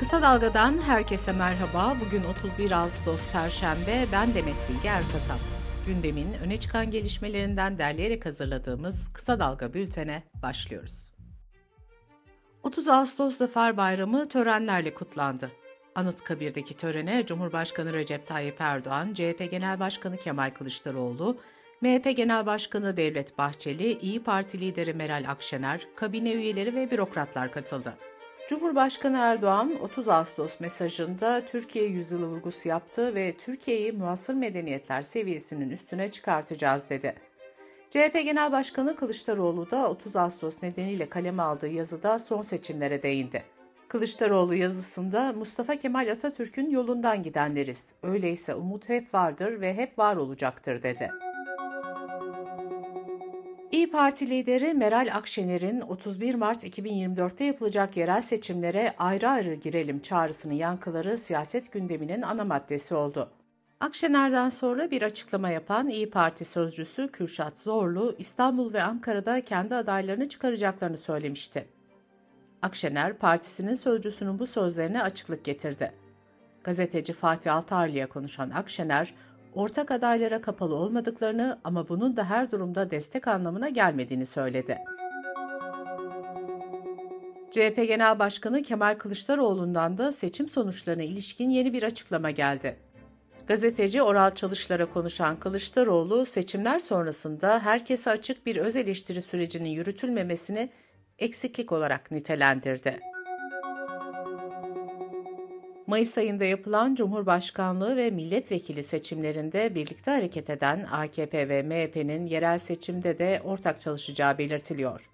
Kısa Dalga'dan herkese merhaba. Bugün 31 Ağustos Perşembe. Ben Demet Bilge Erkasap. Gündemin öne çıkan gelişmelerinden derleyerek hazırladığımız Kısa Dalga bültene başlıyoruz. 30 Ağustos Zafer Bayramı törenlerle kutlandı. Anıtkabir'deki törene Cumhurbaşkanı Recep Tayyip Erdoğan, CHP Genel Başkanı Kemal Kılıçdaroğlu, MHP Genel Başkanı Devlet Bahçeli, İyi Parti lideri Meral Akşener, kabine üyeleri ve bürokratlar katıldı. Cumhurbaşkanı Erdoğan 30 Ağustos mesajında Türkiye yüzyılı vurgusu yaptı ve Türkiye'yi muasır medeniyetler seviyesinin üstüne çıkartacağız dedi. CHP Genel Başkanı Kılıçdaroğlu da 30 Ağustos nedeniyle kaleme aldığı yazıda son seçimlere değindi. Kılıçdaroğlu yazısında Mustafa Kemal Atatürk'ün yolundan gidenleriz. Öyleyse umut hep vardır ve hep var olacaktır dedi. İyi Parti lideri Meral Akşener'in 31 Mart 2024'te yapılacak yerel seçimlere ayrı ayrı girelim çağrısının yankıları siyaset gündeminin ana maddesi oldu. Akşener'den sonra bir açıklama yapan İyi Parti sözcüsü Kürşat Zorlu, İstanbul ve Ankara'da kendi adaylarını çıkaracaklarını söylemişti. Akşener, partisinin sözcüsünün bu sözlerine açıklık getirdi. Gazeteci Fatih Altarlı'ya konuşan Akşener, ortak adaylara kapalı olmadıklarını ama bunun da her durumda destek anlamına gelmediğini söyledi. CHP Genel Başkanı Kemal Kılıçdaroğlu'ndan da seçim sonuçlarına ilişkin yeni bir açıklama geldi. Gazeteci Oral Çalışlar'a konuşan Kılıçdaroğlu, seçimler sonrasında herkese açık bir öz eleştiri sürecinin yürütülmemesini eksiklik olarak nitelendirdi. Mayıs ayında yapılan Cumhurbaşkanlığı ve milletvekili seçimlerinde birlikte hareket eden AKP ve MHP'nin yerel seçimde de ortak çalışacağı belirtiliyor.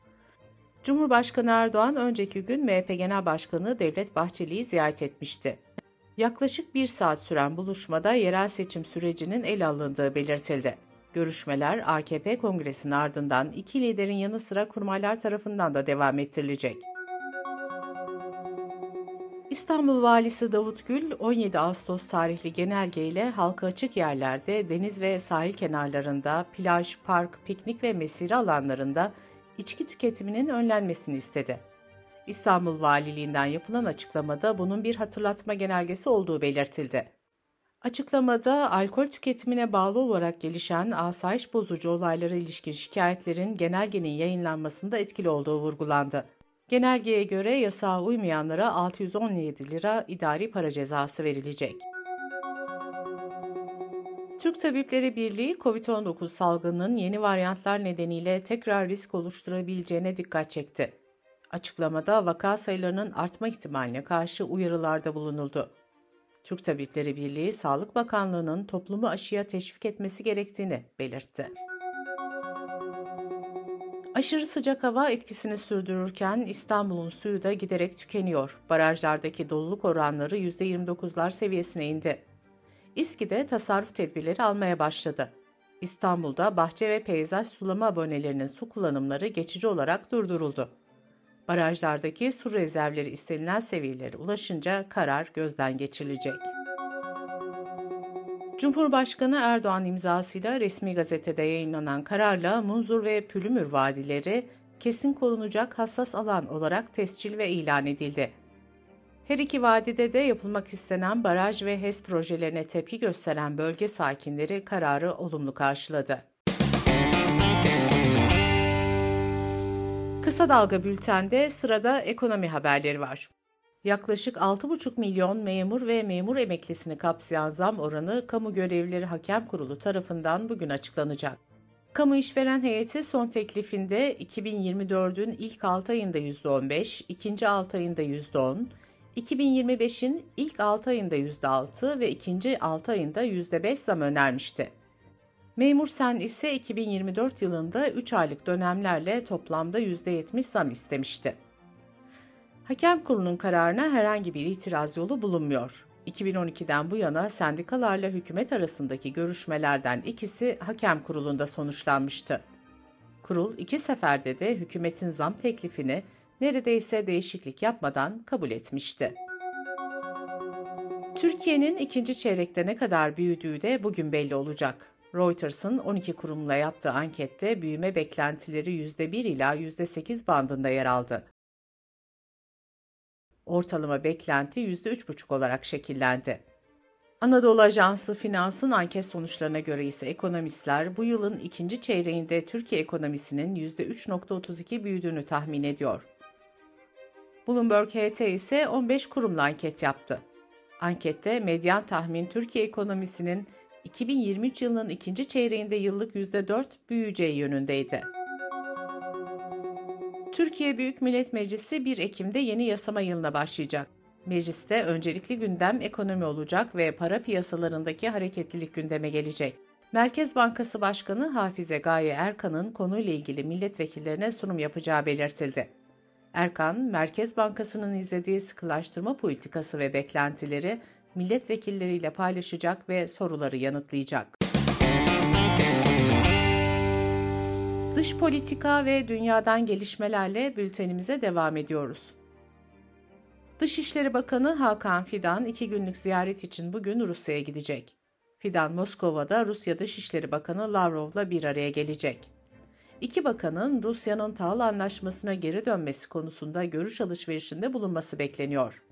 Cumhurbaşkanı Erdoğan önceki gün MHP Genel Başkanı Devlet Bahçeli'yi ziyaret etmişti. Yaklaşık bir saat süren buluşmada yerel seçim sürecinin ele alındığı belirtildi. Görüşmeler AKP kongresinin ardından iki liderin yanı sıra kurmaylar tarafından da devam ettirilecek. İstanbul Valisi Davut Gül, 17 Ağustos tarihli genelgeyle halka açık yerlerde, deniz ve sahil kenarlarında, plaj, park, piknik ve mesire alanlarında içki tüketiminin önlenmesini istedi. İstanbul Valiliğinden yapılan açıklamada bunun bir hatırlatma genelgesi olduğu belirtildi. Açıklamada alkol tüketimine bağlı olarak gelişen asayiş bozucu olaylara ilişkin şikayetlerin genelgenin yayınlanmasında etkili olduğu vurgulandı. Genelgeye göre yasağa uymayanlara 617 lira idari para cezası verilecek. Türk Tabipleri Birliği, COVID-19 salgınının yeni varyantlar nedeniyle tekrar risk oluşturabileceğine dikkat çekti. Açıklamada vaka sayılarının artma ihtimaline karşı uyarılarda bulunuldu. Türk Tabipleri Birliği, Sağlık Bakanlığı'nın toplumu aşıya teşvik etmesi gerektiğini belirtti. Aşırı sıcak hava etkisini sürdürürken İstanbul'un suyu da giderek tükeniyor. Barajlardaki doluluk oranları %29'lar seviyesine indi. İSKİ'de tasarruf tedbirleri almaya başladı. İstanbul'da bahçe ve peyzaj sulama abonelerinin su kullanımları geçici olarak durduruldu. Barajlardaki su rezervleri istenilen seviyelere ulaşınca karar gözden geçirilecek. Cumhurbaşkanı Erdoğan imzasıyla resmi gazetede yayınlanan kararla Munzur ve Pülümür vadileri kesin korunacak hassas alan olarak tescil ve ilan edildi. Her iki vadide de yapılmak istenen baraj ve HES projelerine tepki gösteren bölge sakinleri kararı olumlu karşıladı. Kısa Dalga Bülten'de sırada ekonomi haberleri var. Yaklaşık 6,5 milyon memur ve memur emeklisini kapsayan zam oranı Kamu Görevlileri Hakem Kurulu tarafından bugün açıklanacak. Kamu İşveren Heyeti son teklifinde 2024'ün ilk 6 ayında %15, ikinci 6 ayında %10, 2025'in ilk 6 ayında %6 ve ikinci 6 ayında %5 zam önermişti. Memur Sen ise 2024 yılında 3 aylık dönemlerle toplamda %70 zam istemişti. Hakem kurulunun kararına herhangi bir itiraz yolu bulunmuyor. 2012'den bu yana sendikalarla hükümet arasındaki görüşmelerden ikisi hakem kurulunda sonuçlanmıştı. Kurul iki seferde de hükümetin zam teklifini neredeyse değişiklik yapmadan kabul etmişti. Türkiye'nin ikinci çeyrekte ne kadar büyüdüğü de bugün belli olacak. Reuters'ın 12 kurumla yaptığı ankette büyüme beklentileri %1 ila %8 bandında yer aldı. Ortalama beklenti %3,5 olarak şekillendi. Anadolu Ajansı Finans'ın anket sonuçlarına göre ise ekonomistler bu yılın ikinci çeyreğinde Türkiye ekonomisinin %3.32 büyüdüğünü tahmin ediyor. Bloomberg HT ise 15 kurumla anket yaptı. Ankette medyan tahmin Türkiye ekonomisinin 2023 yılının ikinci çeyreğinde yıllık %4 büyüyeceği yönündeydi. Türkiye Büyük Millet Meclisi 1 Ekim'de yeni yasama yılına başlayacak. Mecliste öncelikli gündem ekonomi olacak ve para piyasalarındaki hareketlilik gündeme gelecek. Merkez Bankası Başkanı Hafize Gaye Erkan'ın konuyla ilgili milletvekillerine sunum yapacağı belirtildi. Erkan, Merkez Bankası'nın izlediği sıkılaştırma politikası ve beklentileri milletvekilleriyle paylaşacak ve soruları yanıtlayacak. Dış politika ve dünyadan gelişmelerle bültenimize devam ediyoruz. Dışişleri Bakanı Hakan Fidan iki günlük ziyaret için bugün Rusya'ya gidecek. Fidan Moskova'da Rusya Dışişleri Bakanı Lavrov'la bir araya gelecek. İki bakanın Rusya'nın tahıl anlaşmasına geri dönmesi konusunda görüş alışverişinde bulunması bekleniyor.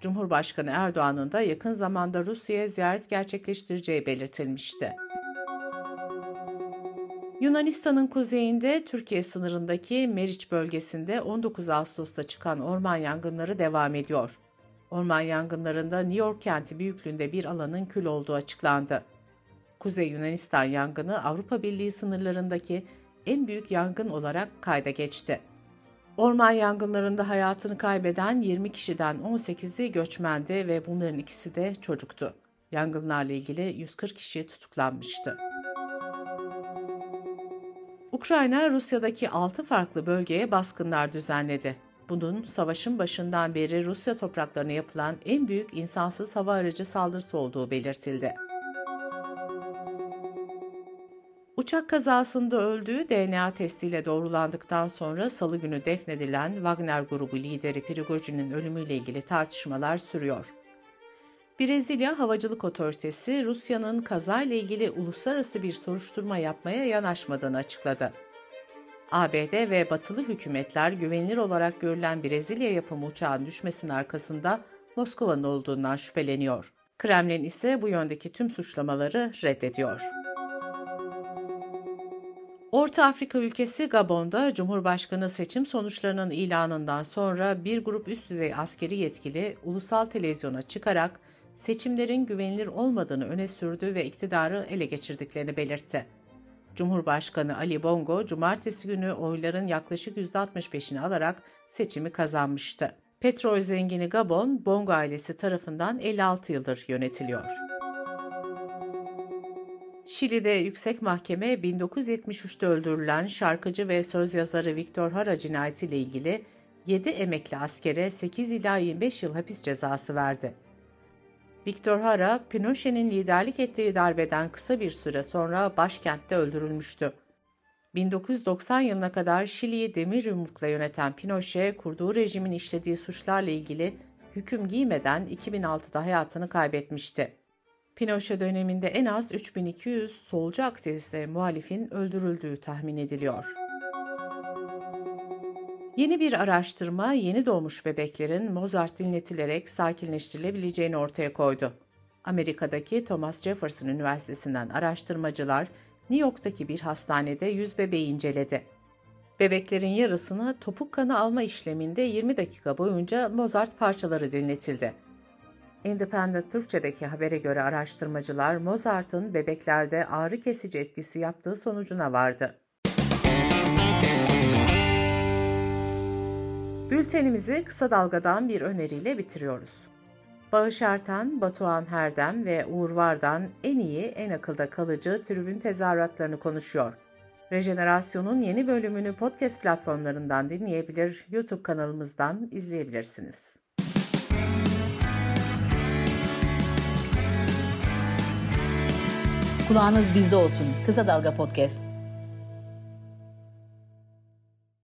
Cumhurbaşkanı Erdoğan'ın da yakın zamanda Rusya'ya ziyaret gerçekleştireceği belirtilmişti. Yunanistan'ın kuzeyinde Türkiye sınırındaki Meriç bölgesinde 19 Ağustos'ta çıkan orman yangınları devam ediyor. Orman yangınlarında New York kenti büyüklüğünde bir alanın kül olduğu açıklandı. Kuzey Yunanistan yangını Avrupa Birliği sınırlarındaki en büyük yangın olarak kayda geçti. Orman yangınlarında hayatını kaybeden 20 kişiden 18'i göçmendi ve bunların ikisi de çocuktu. Yangınlarla ilgili 140 kişi tutuklanmıştı. Ukrayna, Rusya'daki 6 farklı bölgeye baskınlar düzenledi. Bunun savaşın başından beri Rusya topraklarına yapılan en büyük insansız hava aracı saldırısı olduğu belirtildi. Uçak kazasında öldüğü DNA testiyle doğrulandıktan sonra salı günü defnedilen Wagner grubu lideri Prigojin'in ölümüyle ilgili tartışmalar sürüyor. Brezilya Havacılık Otoritesi Rusya'nın kazayla ilgili uluslararası bir soruşturma yapmaya yanaşmadığını açıkladı. ABD ve batılı hükümetler güvenilir olarak görülen Brezilya yapımı uçağın düşmesinin arkasında Moskova'nın olduğundan şüpheleniyor. Kremlin ise bu yöndeki tüm suçlamaları reddediyor. Orta Afrika ülkesi Gabon'da Cumhurbaşkanı seçim sonuçlarının ilanından sonra bir grup üst düzey askeri yetkili ulusal televizyona çıkarak seçimlerin güvenilir olmadığını öne sürdü ve iktidarı ele geçirdiklerini belirtti. Cumhurbaşkanı Ali Bongo, cumartesi günü oyların yaklaşık %65'ini alarak seçimi kazanmıştı. Petrol zengini Gabon, Bongo ailesi tarafından 56 yıldır yönetiliyor. Şili'de yüksek mahkeme 1973'te öldürülen şarkıcı ve söz yazarı Victor Hara cinayetiyle ilgili 7 emekli askere 8 ila 25 yıl hapis cezası verdi. Victor Hara, Pinochet'in liderlik ettiği darbeden kısa bir süre sonra başkentte öldürülmüştü. 1990 yılına kadar Şili'yi demir yumrukla yöneten Pinochet, kurduğu rejimin işlediği suçlarla ilgili hüküm giymeden 2006'da hayatını kaybetmişti. Pinochet döneminde en az 3200 solcu aktivist muhalifin öldürüldüğü tahmin ediliyor. Yeni bir araştırma yeni doğmuş bebeklerin Mozart dinletilerek sakinleştirilebileceğini ortaya koydu. Amerika'daki Thomas Jefferson Üniversitesi'nden araştırmacılar New York'taki bir hastanede 100 bebeği inceledi. Bebeklerin yarısına topuk kanı alma işleminde 20 dakika boyunca Mozart parçaları dinletildi. Independent Türkçe'deki habere göre araştırmacılar Mozart'ın bebeklerde ağrı kesici etkisi yaptığı sonucuna vardı. Bültenimizi kısa dalgadan bir öneriyle bitiriyoruz. Bağış Erten, Batuhan Herdem ve Uğur Vardan en iyi, en akılda kalıcı tribün tezahüratlarını konuşuyor. Rejenerasyon'un yeni bölümünü podcast platformlarından dinleyebilir, YouTube kanalımızdan izleyebilirsiniz. Kulağınız bizde olsun. Kısa Dalga Podcast.